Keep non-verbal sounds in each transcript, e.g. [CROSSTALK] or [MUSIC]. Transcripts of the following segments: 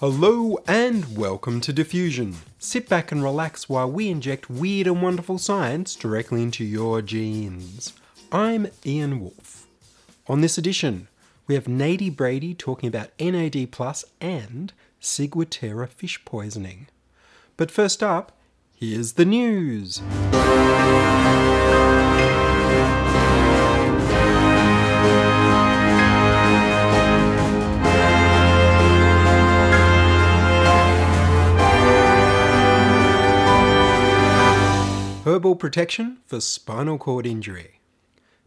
Hello and welcome to Diffusion. Sit back and relax while we inject weird and wonderful science directly into your genes. I'm Ian Wolfe. On this edition, we have Nady Braidy talking about NAD plus and Ciguatera fish poisoning. But first up, here's the news. Herbal protection for spinal cord injury.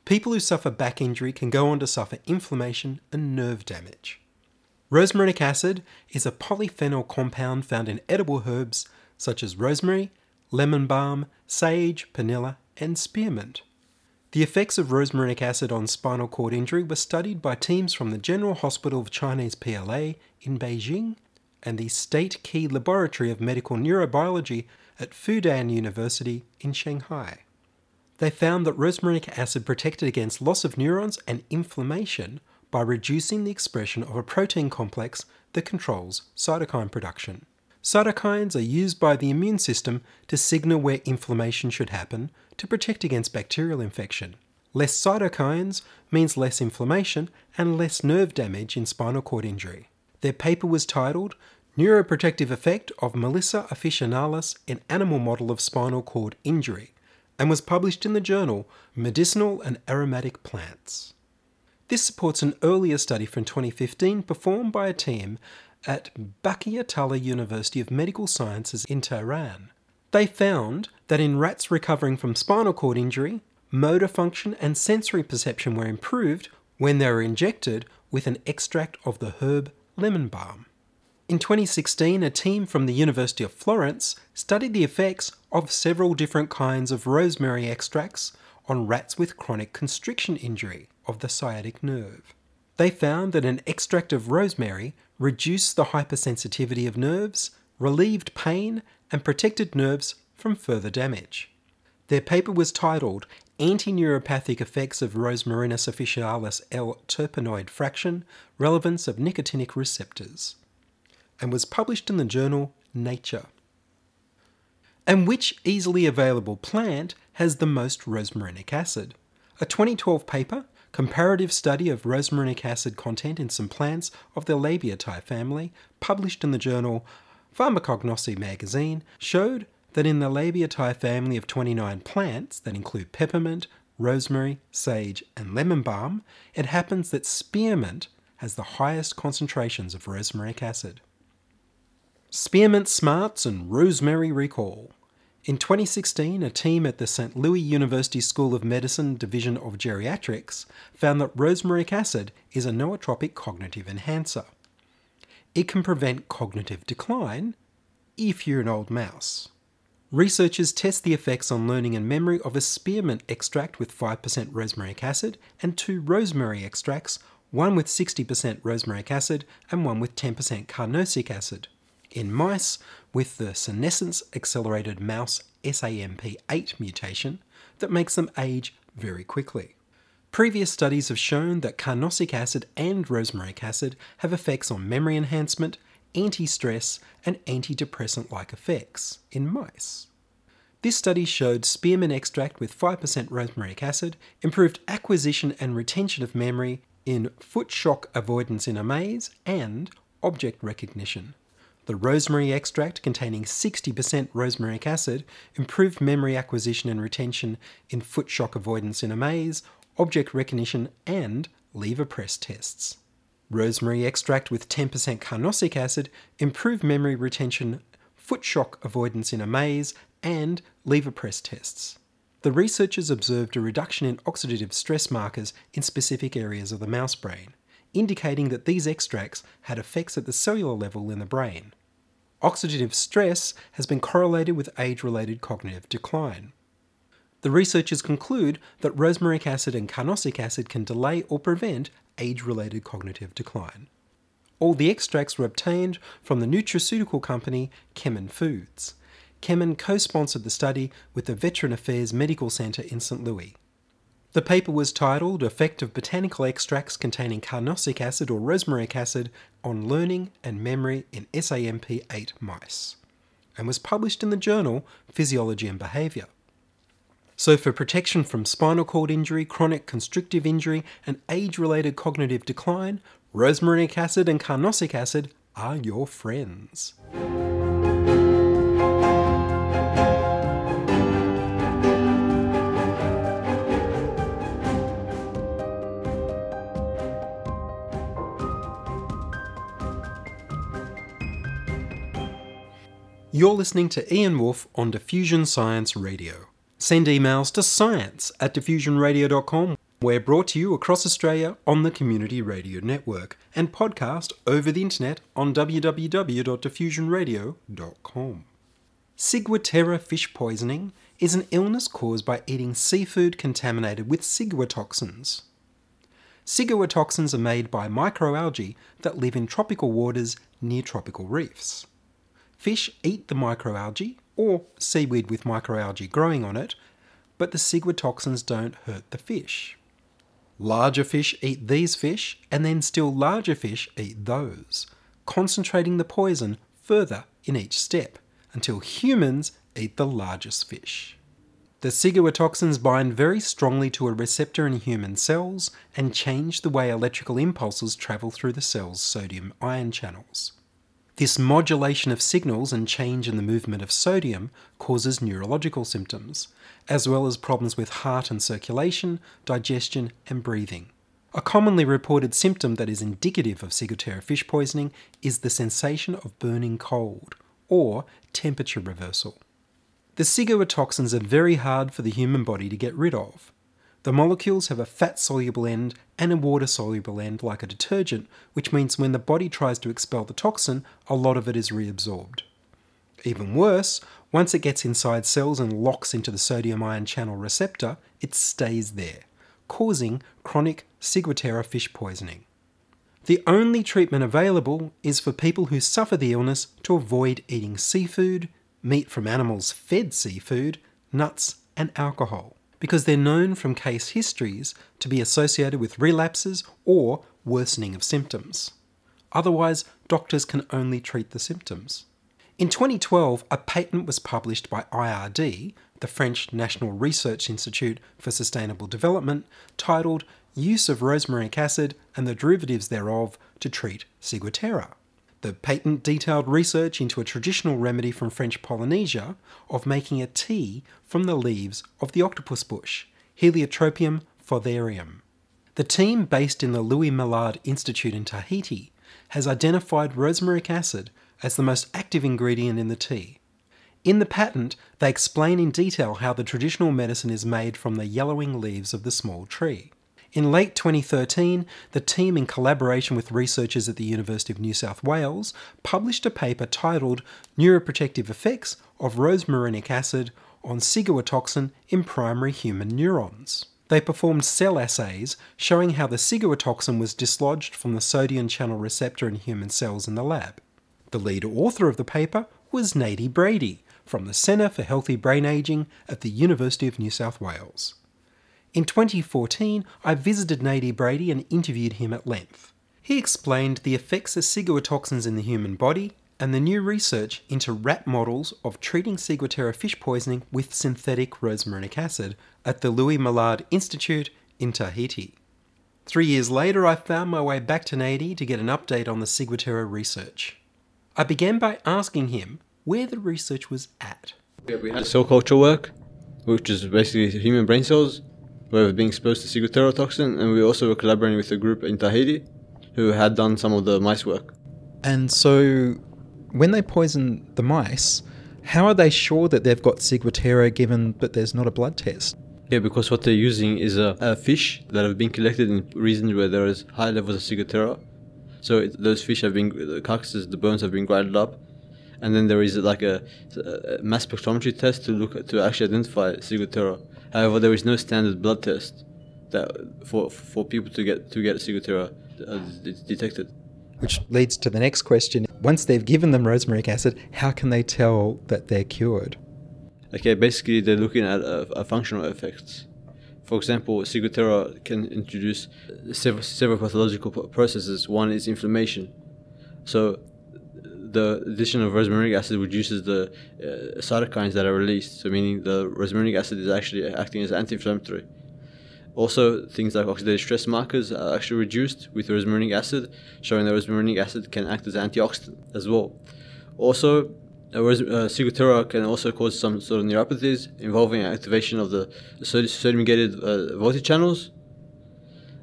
People who suffer back injury can go on to suffer inflammation and nerve damage. Rosmarinic acid is a polyphenol compound found in edible herbs such as rosemary, lemon balm, sage, perilla, and spearmint. The effects of rosmarinic acid on spinal cord injury were studied by teams from the General Hospital of Chinese PLA in Beijing and the State Key Laboratory of Medical Neurobiology at Fudan University in Shanghai. They found that rosmarinic acid protected against loss of neurons and inflammation by reducing the expression of a protein complex that controls cytokine production. Cytokines are used by the immune system to signal where inflammation should happen to protect against bacterial infection. Less cytokines means less inflammation and less nerve damage in spinal cord injury. Their paper was titled Neuroprotective Effect of Melissa officinalis in Animal Model of Spinal Cord Injury and was published in the journal Medicinal and Aromatic Plants. This supports an earlier study from 2015 performed by a team at Baqiyatallah University of Medical Sciences in Tehran. They found that in rats recovering from spinal cord injury, motor function and sensory perception were improved when they were injected with an extract of the herb lemon balm. In 2016, a team from the University of Florence studied the effects of several different kinds of rosemary extracts on rats with chronic constriction injury of the sciatic nerve. They found that an extract of rosemary reduced the hypersensitivity of nerves, relieved pain, and protected nerves from further damage. Their paper was titled Anti-Neuropathic Effects of Rosmarinus officinalis L terpenoid fraction, Relevance of Nicotinic Receptors and was published in the journal Nature. And which easily available plant has the most rosmarinic acid? A 2012 paper, Comparative Study of Rosmarinic Acid Content in Some Plants of the Labiatae family, published in the journal Pharmacognosy magazine, showed that in the Labiatae family of 29 plants that include peppermint, rosemary, sage, and lemon balm, it happens that spearmint has the highest concentrations of rosmarinic acid. Spearmint Smarts and Rosemary Recall. In 2016, a team at the St. Louis University School of Medicine Division of Geriatrics found that rosmarinic acid is a nootropic cognitive enhancer. It can prevent cognitive decline if you're an old mouse. Researchers test the effects on learning and memory of a spearmint extract with 5% rosmarinic acid and two rosemary extracts, one with 60% rosmarinic acid and one with 10% carnosic acid in mice with the senescence accelerated mouse SAMP8 mutation that makes them age very quickly. Previous studies have shown that carnosic acid and rosmarinic acid have effects on memory enhancement, anti stress, and antidepressant like effects in mice. This study showed spearmint extract with 5% rosmarinic acid improved acquisition and retention of memory in foot shock avoidance in a maze and object recognition. The rosemary extract containing 60% rosmarinic acid improved memory acquisition and retention in foot shock avoidance in a maze, object recognition, and lever press tests. Rosemary extract with 10% carnosic acid improved memory retention, foot shock avoidance in a maze, and lever press tests. The researchers observed a reduction in oxidative stress markers in specific areas of the mouse brain indicating that these extracts had effects at the cellular level in the brain. oxidative stress has been correlated with age related cognitive decline. The researchers conclude that rosmarinic acid and carnosic acid can delay or prevent age related cognitive decline. All the extracts were obtained from the nutraceutical company Kemin Foods. Kemin co sponsored the study with the Veteran Affairs Medical Centre in St. Louis. The paper was titled Effect of Botanical Extracts Containing Carnosic Acid or Rosmarinic Acid on Learning and Memory in SAMP 8 Mice and was published in the journal Physiology and Behaviour. So, for protection from spinal cord injury, chronic constrictive injury, and age related cognitive decline, rosmarinic acid and carnosic acid are your friends. You're listening to Ian Wolfe on Diffusion Science Radio. Send emails to science at diffusionradio.com. We're brought to you across Australia on the Community Radio Network and podcast over the internet on www.diffusionradio.com. Ciguatera fish poisoning is an illness caused by eating seafood contaminated with ciguatoxins. Ciguatoxins are made by microalgae that live in tropical waters near tropical reefs. Fish eat the microalgae, or seaweed with microalgae growing on it, but the ciguatoxins don't hurt the fish. Larger fish eat these fish, and then still larger fish eat those, concentrating the poison further in each step until humans eat the largest fish. The ciguatoxins bind very strongly to a receptor in human cells and change the way electrical impulses travel through the cell's sodium ion channels. This modulation of signals and change in the movement of sodium causes neurological symptoms, as well as problems with heart and circulation, digestion, and breathing. A commonly reported symptom that is indicative of Ciguatera fish poisoning is the sensation of burning cold, or temperature reversal. The ciguatoxins are very hard for the human body to get rid of. The molecules have a fat soluble end and a water soluble end like a detergent, which means when the body tries to expel the toxin, a lot of it is reabsorbed. Even worse, once it gets inside cells and locks into the sodium ion channel receptor, it stays there, causing chronic Ciguatera fish poisoning. The only treatment available is for people who suffer the illness to avoid eating seafood, meat from animals fed seafood, nuts, and alcohol, because they're known from case histories to be associated with relapses or worsening of symptoms. Otherwise, doctors can only treat the symptoms. In 2012, a patent was published by IRD, the French National Research Institute for Sustainable Development, titled Use of Rosmarinic Acid and the Derivatives Thereof to Treat Ciguatera. The patent detailed research into a traditional remedy from French Polynesia of making a tea from the leaves of the octopus bush, Heliotropium foertherianum. The team based in the Louis Malardé Institute in Tahiti has identified rosmarinic acid as the most active ingredient in the tea. In the patent, they explain in detail how the traditional medicine is made from the yellowing leaves of the small tree. In late 2013, the team, in collaboration with researchers at the University of New South Wales, published a paper titled Neuroprotective Effects of Rosmarinic Acid on Ciguatoxin in Primary Human Neurons. They performed cell assays showing how the ciguatoxin was dislodged from the sodium channel receptor in human cells in the lab. The lead author of the paper was Nady Braidy from the Centre for Healthy Brain Aging at the University of New South Wales. In 2014, I visited Nady Braidy and interviewed him at length. He explained the effects of ciguatoxins in the human body and the new research into rat models of treating Ciguatera fish poisoning with synthetic rosmarinic acid at the Louis Malardé Institute in Tahiti. Three years later, I found my way back to Nady to get an update on the Ciguatera research. I began by asking him where the research was at. Yeah, we had cell culture work, which is basically human brain cells were being exposed to Ciguatera toxin, and we also were collaborating with a group in Tahiti who had done some of the mice work. And so, when they poison the mice, how are they sure that they've got Ciguatera given that there's not a blood test? Yeah, because what they're using is a, a fish that have been collected in regions where there is high levels of Ciguatera. So it, those fish have been, the carcasses, the bones have been grinded up, and then there is like a, a mass spectrometry test to look at, to actually identify ciguatera. However, there is no standard blood test that for for people to get to get ciguatera uh, detected. Which leads to the next question. Once they've given them rosmarinic acid, how can they tell that they're cured? Okay, basically they're looking at uh, uh, functional effects. For example, ciguatera can introduce several, several pathological processes. One is inflammation. So the addition of rosmarinic acid reduces the uh, cytokines that are released. So meaning the rosmarinic acid is actually acting as anti-inflammatory. Also, things like oxidative stress markers are actually reduced with rosmarinic acid, showing that rosmarinic acid can act as antioxidant as well. Also, uh, uh, can also cause some sort of neuropathies involving activation of the sodium-gated uh, voltage channels.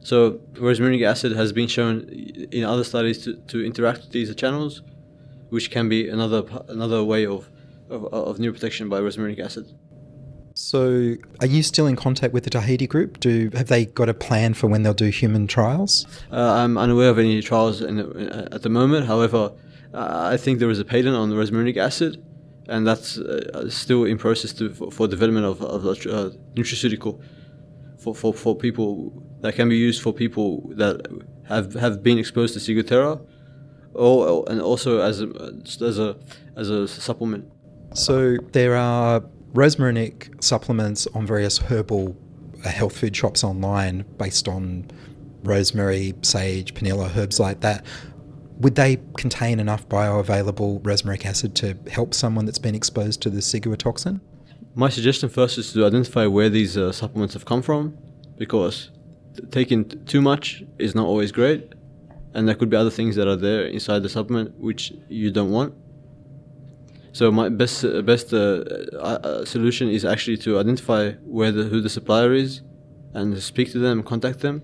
So, rosmarinic acid has been shown in other studies to, to interact with these channels, which can be another another way of, of, of neuroprotection by rosmarinic acid. So, are you still in contact with the Tahiti group? Do have they got a plan for when they'll do human trials? Uh, I'm unaware of any trials in the, uh, at the moment. However, uh, I think there is a patent on the rosmarinic acid, and that's uh, still in process to, for, for development of, of uh, nutraceutical for, for, for people that can be used for people that have, have been exposed to ciguatera, or and also as a, as a as a supplement. So there are rosmarinic supplements on various herbal uh, health food shops online based on rosemary, sage, perilla, herbs like that. Would they contain enough bioavailable rosmarinic acid to help someone that's been exposed to the ciguatoxin? My suggestion first is to identify where these uh, supplements have come from, because taking t- too much is not always great, and there could be other things that are there inside the supplement which you don't want. So my best uh, best uh, uh, uh, solution is actually to identify where the who the supplier is, and speak to them, contact them,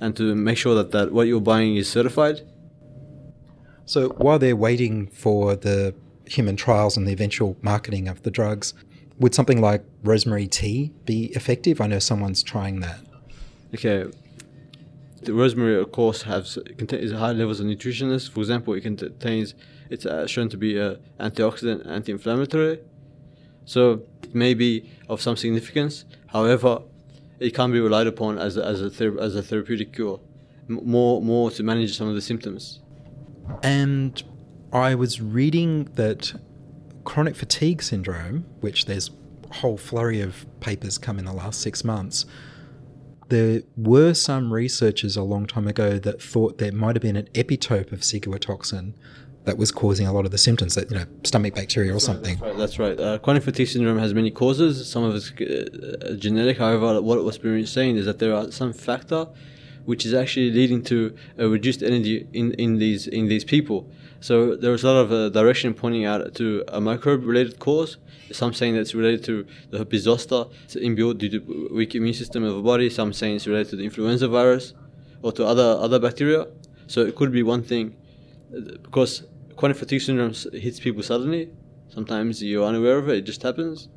and to make sure that, that what you're buying is certified. So while they're waiting for the human trials and the eventual marketing of the drugs, would something like rosemary tea be effective? I know someone's trying that. Okay. The rosemary, of course, has contains high levels of nutritionist. For example, it contains it's uh, shown to be uh, antioxidant, anti-inflammatory. So it may be of some significance. However, it can't be relied upon as a, as a ther- as a therapeutic cure. M- more more to manage some of the symptoms. And I was reading that chronic fatigue syndrome, which there's a whole flurry of papers come in the last six months, there were some researchers a long time ago that thought there might have been an epitope of ciguatoxin that was causing a lot of the symptoms, that you know, stomach bacteria or something. Right, that's right. Uh, chronic fatigue syndrome has many causes. Some of it's uh, genetic. However, what it was being saying is that there are some factor which is actually leading to a reduced energy in, in these in these people. So there was a lot of uh, direction pointing out to a microbe-related cause. Some saying that it's related to the herpes zoster, it's inbuilt due to weak immune system of the body. Some saying it's related to the influenza virus or to other other bacteria. So it could be one thing because chronic fatigue syndrome hits people suddenly. Sometimes you're unaware of it; it just happens.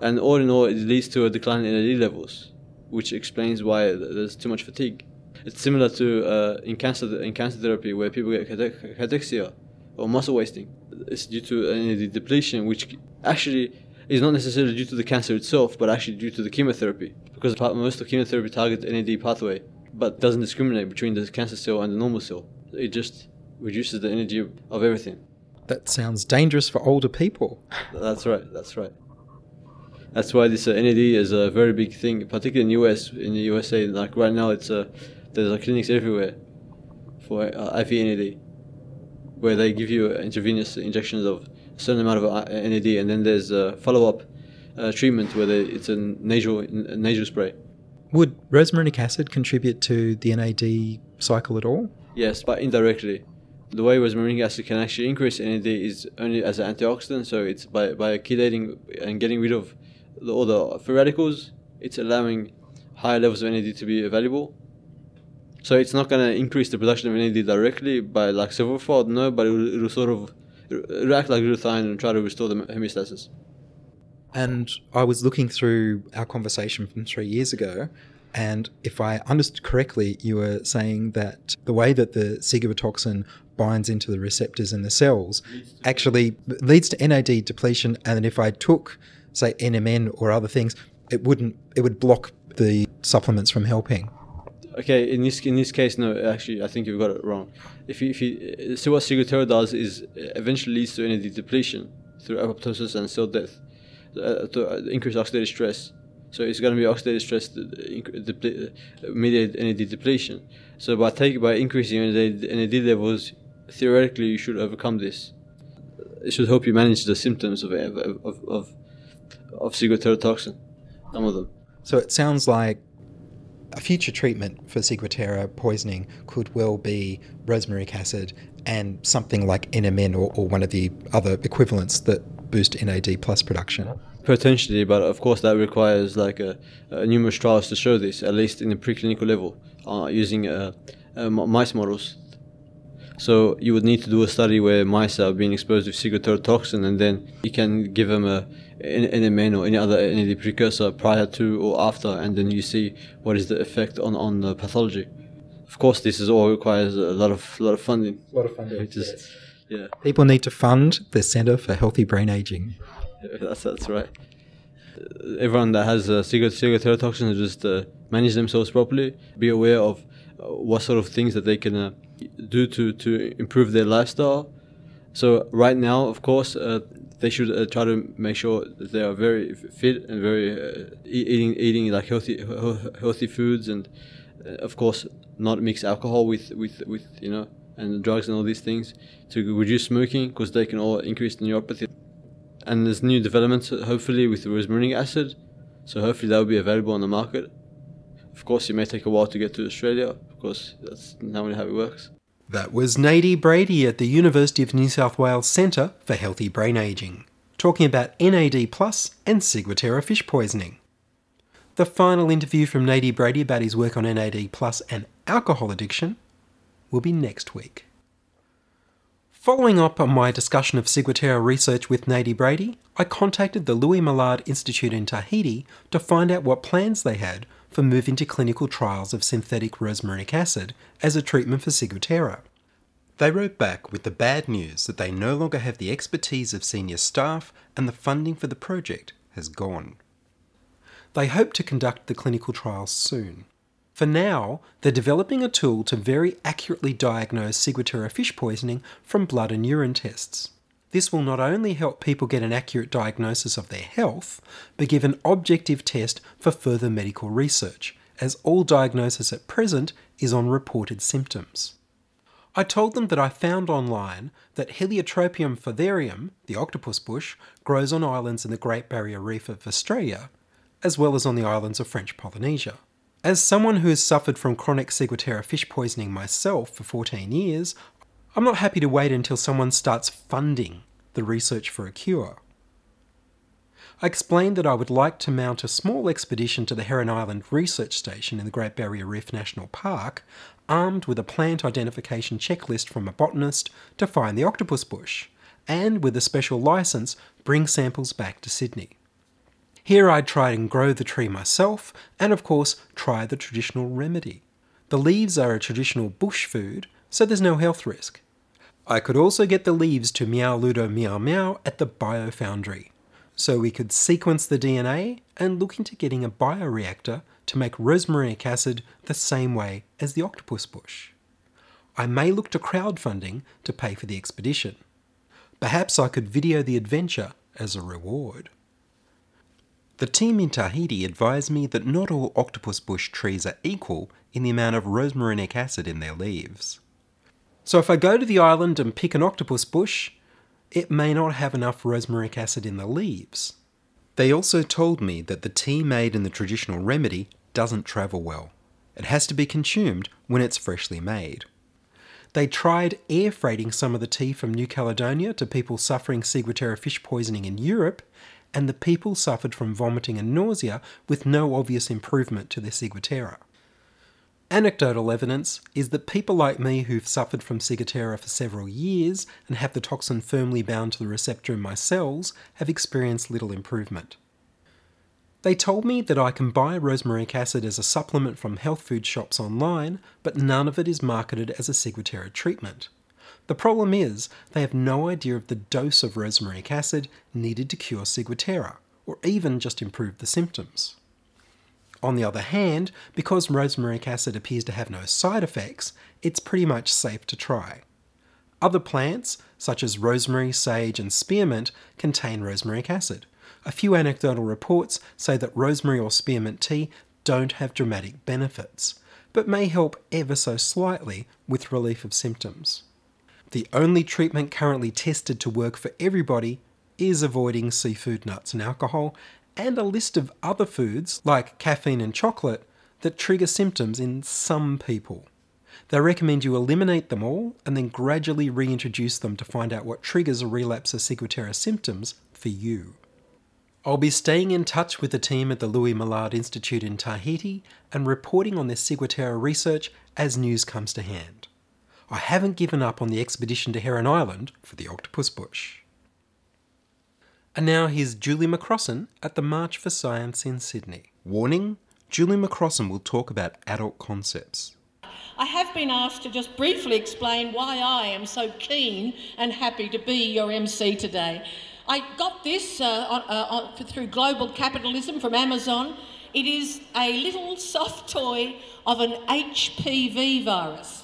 And all in all, it leads to a decline in NAD levels, which explains why there's too much fatigue. It's similar to uh, in cancer in cancer therapy where people get cachexia or muscle wasting. It's due to NAD depletion, which actually is not necessarily due to the cancer itself, but actually due to the chemotherapy, because most of the chemotherapy targets NAD pathway, but doesn't discriminate between the cancer cell and the normal cell. It just reduces the energy of everything. That sounds dangerous for older people. That's right. That's right. That's why this uh, NAD is a very big thing, particularly in the US. In the USA, like right now, it's uh, there's uh, clinics everywhere for uh, IV NAD, where they give you intravenous injections of a certain amount of uh, NAD, and then there's a follow-up uh, treatment where they, it's a nasal a nasal spray. Would rosmarinic acid contribute to the NAD cycle at all? Yes, but indirectly. The way rosmarinic acid can actually increase NAD is only as an antioxidant, so it's by, by chelating and getting rid of the, all the free radicals, it's allowing higher levels of NAD to be available. So it's not going to increase the production of NAD directly by like several-fold, no, but it will, it will sort of it'll like glutathione and try to restore the homeostasis. And I was looking through our conversation from three years ago, And if I understood correctly, you were saying that the way that the ciguatoxin binds into the receptors in the cells actually leads to NAD depletion. And if I took, say, NMN or other things, it wouldn't. It would block the supplements from helping. Okay, in this in this case, no. Actually, I think you've got it wrong. If you, if you so what Ciguatera does is uh, eventually leads to NAD depletion through apoptosis and cell death, uh, to uh, increase oxidative stress. So it's going to be oxidative stress uh, NAD depletion. So by taking by increasing NAD levels, theoretically you should overcome this. It should help you manage the symptoms of of of of, of ciguatera Some of them. So it sounds like a future treatment for Ciguatera poisoning could well be rosmarinic acid and something like NMN or, or one of the other equivalents that boost NAD plus production. Potentially, but of course that requires like a, a numerous trials to show this, at least in the preclinical level, uh, using uh, uh, mice models. So you would need to do a study where mice are being exposed with ciguatera toxin, and then you can give them a NMN or any other NAD precursor prior to or after, and then you see what is the effect on, on the pathology. Of course, this is all requires a lot of lot of funding. A lot of funding. Which is, yeah. People need to fund the Centre for Healthy Brain Aging. Yeah, that's that's right. Uh, everyone that has uh, ciguatera just uh, manage themselves properly. Be aware of uh, what sort of things that they can uh, do to to improve their lifestyle. So right now, of course, uh, they should uh, try to make sure that they are very fit and very uh, eating eating like healthy healthy foods and uh, of course not mix alcohol with with with you know and drugs and all these things to reduce smoking because they can all increase the neuropathy. And there's new developments hopefully with rosmarinic acid, so hopefully that will be available on the market. Of course, it may take a while to get to Australia. Of course, that's normally how it works. That was Nady Braidy at the University of New South Wales Centre for Healthy Brain Aging, talking about NAD plus and Ciguatera fish poisoning. The final interview from Nady Braidy about his work on NAD plus and alcohol addiction will be next week. Following up on my discussion of Ciguatera research with Nady Braidy, I contacted the Louis Malardé Institute in Tahiti to find out what plans they had for moving to clinical trials of synthetic rosmarinic acid as a treatment for ciguatera. They wrote back with the bad news that they no longer have the expertise of senior staff and the funding for the project has gone. They hope to conduct the clinical trials soon. For now, they're developing a tool to very accurately diagnose ciguatera fish poisoning from blood and urine tests. This will not only help people get an accurate diagnosis of their health, but give an objective test for further medical research, as all diagnosis at present is on reported symptoms. I told them that I found online that Heliotropium foertherianum, the octopus bush, grows on islands in the Great Barrier Reef of Australia, as well as on the islands of French Polynesia. As someone who has suffered from chronic ciguatera fish poisoning myself for 14 years, I'm not happy to wait until someone starts funding the research for a cure. I explained that I would like to mount a small expedition to the Heron Island Research Station in the Great Barrier Reef National Park, armed with a plant identification checklist from a botanist to find the octopus bush, and with a special license, bring samples back to Sydney. Here I'd try and grow the tree myself, and of course, try the traditional remedy. The leaves are a traditional bush food, so there's no health risk. I could also get the leaves to Meow Ludo Meow Meow at the Biofoundry, so we could sequence the DNA and look into getting a bioreactor to make rosmarinic acid the same way as the octopus bush. I may look to crowdfunding to pay for the expedition. Perhaps I could video the adventure as a reward. The team in Tahiti advised me that not all octopus bush trees are equal in the amount of rosmarinic acid in their leaves. So if I go to the island and pick an octopus bush, it may not have enough rosmarinic acid in the leaves. They also told me that the tea made in the traditional remedy doesn't travel well. It has to be consumed when it's freshly made. They tried air freighting some of the tea from New Caledonia to people suffering ciguatera fish poisoning in Europe, and the people suffered from vomiting and nausea with no obvious improvement to their ciguatera. Anecdotal evidence is that people like me who've suffered from ciguatera for several years and have the toxin firmly bound to the receptor in my cells have experienced little improvement. They told me that I can buy rosmarinic acid as a supplement from health food shops online, but none of it is marketed as a Ciguatera treatment. The problem is, they have no idea of the dose of rosmarinic acid needed to cure Ciguatera, or even just improve the symptoms. On the other hand, because rosmarinic acid appears to have no side effects, it's pretty much safe to try. Other plants, such as rosemary, sage, and spearmint, contain rosmarinic acid. A few anecdotal reports say that rosemary or spearmint tea don't have dramatic benefits, but may help ever so slightly with relief of symptoms. The only treatment currently tested to work for everybody is avoiding seafood, nuts, and alcohol, and a list of other foods, like caffeine and chocolate, that trigger symptoms in some people. They recommend you eliminate them all and then gradually reintroduce them to find out what triggers a relapse of Ciguatera symptoms for you. I'll be staying in touch with the team at the Louis Malardé Institute in Tahiti and reporting on their Ciguatera research as news comes to hand. I haven't given up on the expedition to Heron Island for the octopus bush. And now here's Julie McCrossin at the March for Science in Sydney. Warning Julie McCrossin will talk about adult concepts. I have been asked to just briefly explain why I am so keen and happy to be your MC today. I got this uh, uh, through global capitalism from Amazon. It is a little [LAUGHS] soft toy of an HPV virus.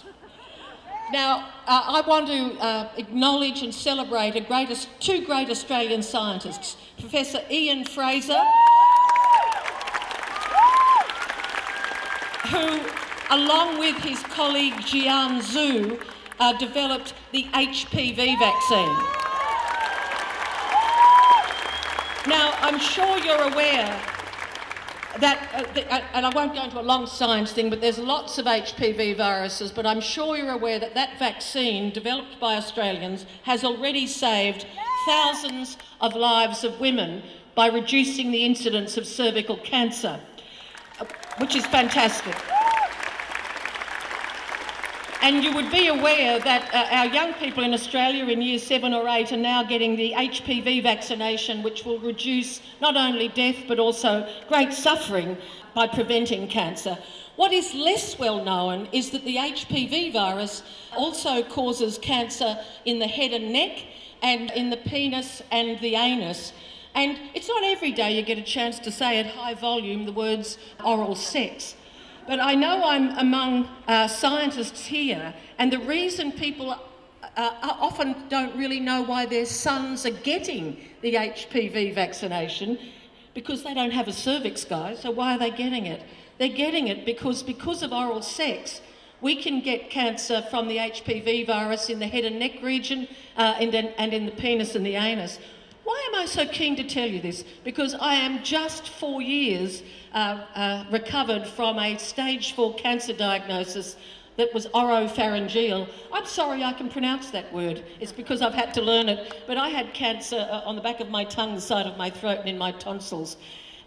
Now, uh, I want to uh, acknowledge and celebrate great, two great Australian scientists, Professor Ian Frazer, who, along with his colleague Jian Zhou, uh, developed the HPV vaccine. Now, I'm sure you're aware that, uh, the, uh, and I won't go into a long science thing, but there's lots of HPV viruses, but I'm sure you're aware that that vaccine developed by Australians has already saved thousands of lives of women by reducing the incidence of cervical cancer, which is fantastic. And you would be aware that uh, our young people in Australia in year seven or eight are now getting the HPV vaccination, which will reduce not only death but also great suffering by preventing cancer. What is less well known is that the HPV virus also causes cancer in the head and neck and in the penis and the anus. And it's not every day you get a chance to say at high volume the words oral sex. But I know I'm among uh, scientists here, and the reason people uh, uh, often don't really know why their sons are getting the HPV vaccination because they don't have a cervix, guys. So why are they getting it? They're getting it because because of oral sex, we can get cancer from the HPV virus in the head and neck region uh, and, and in the penis and the anus. Why am I so keen to tell you this? Because I am just four years uh, uh, recovered from a stage four cancer diagnosis that was oropharyngeal. I'm sorry I can pronounce that word. It's because I've had to learn it. But I had cancer uh, on the back of my tongue, the side of my throat, and in my tonsils.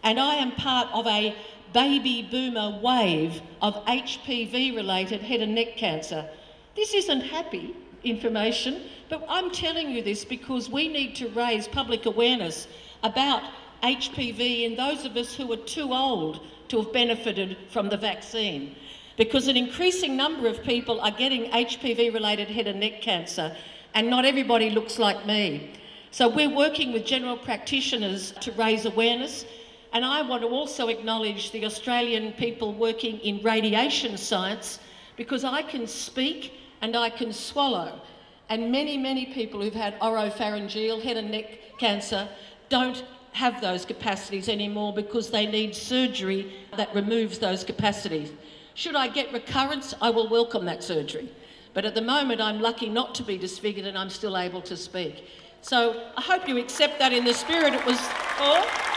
And I am part of a baby boomer wave of HPV related head and neck cancer. This isn't happy information, but I'm telling you this because we need to raise public awareness about HPV in those of us who are too old to have benefited from the vaccine. Because an increasing number of people are getting HPV related head and neck cancer, and not everybody looks like me. So we're working with general practitioners to raise awareness. And I want to also acknowledge the Australian people working in radiation science because I can speak and I can swallow. And many, many people who've had oropharyngeal, head and neck cancer don't have those capacities anymore because they need surgery that removes those capacities. Should I get recurrence, I will welcome that surgery. But at the moment, I'm lucky not to be disfigured and I'm still able to speak. So I hope you accept that in the spirit it was for.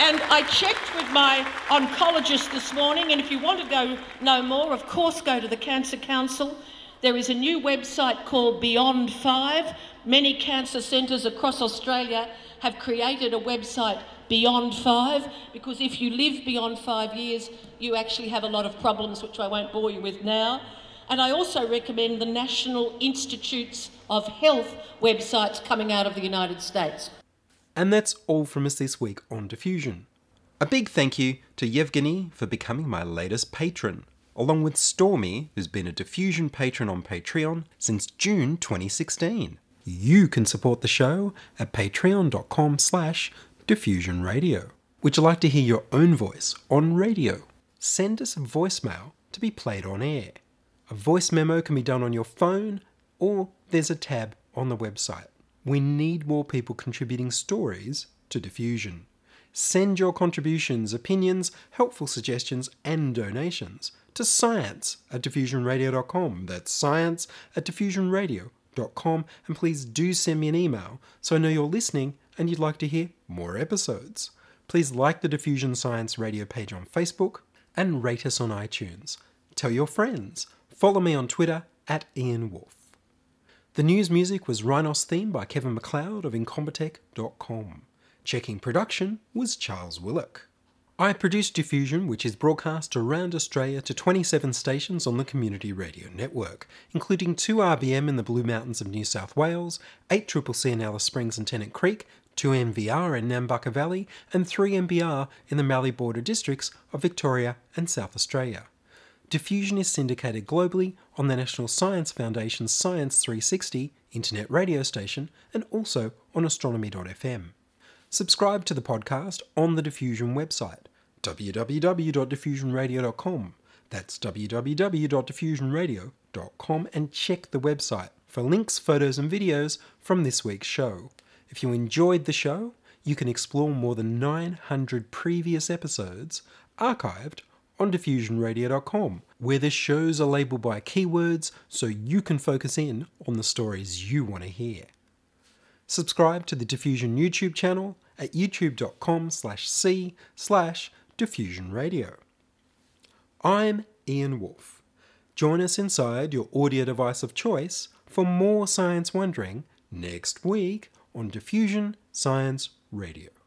And I checked with my oncologist this morning, and if you want to go know more, of course, go to the Cancer Council. There is a new website called Beyond Five. Many cancer centres across Australia have created a website Beyond Five because if you live beyond five years, you actually have a lot of problems, which I won't bore you with now. And I also recommend the National Institutes of Health websites coming out of the United States. And that's all from us this week on Diffusion. A big thank you to Yevgeny for becoming my latest patron, along with Stormy, who's been a Diffusion patron on Patreon since June 2016. You can support the show at patreon.com slash diffusionradio. Would you like to hear your own voice on radio? Send us a voicemail to be played on air. A voice memo can be done on your phone, or there's a tab on the website. We need more people contributing stories to Diffusion. Send your contributions, opinions, helpful suggestions, and donations to science at diffusionradio.com. That's science at diffusionradio.com. And please do send me an email so I know you're listening and you'd like to hear more episodes. Please like the Diffusion Science Radio page on Facebook and rate us on iTunes. Tell your friends. Follow me on Twitter at Ian Wolfe. The news music was Rhinos theme by Kevin MacLeod of Incompetech.com. Checking production was Charles Willock. I produce Diffusion, which is broadcast around Australia to 27 stations on the Community Radio Network, including 2 RBM in the Blue Mountains of New South Wales, 8 Triple C in Alice Springs and Tennant Creek, 2 NVR in Nambucca Valley, and 3 MBR in the Mallee Border districts of Victoria and South Australia. Diffusion is syndicated globally on the National Science Foundation's Science 360 internet radio station and also on astronomy.fm. Subscribe to the podcast on the Diffusion website, www.diffusionradio.com. That's www.diffusionradio.com and check the website for links, photos, and videos from this week's show. If you enjoyed the show, you can explore more than 900 previous episodes archived on diffusionradio.com, where the shows are labeled by keywords so you can focus in on the stories you want to hear. Subscribe to the Diffusion YouTube channel at youtube.com slash c slash diffusionradio. I'm Ian Wolfe. Join us inside your audio device of choice for more science wondering next week on Diffusion Science Radio.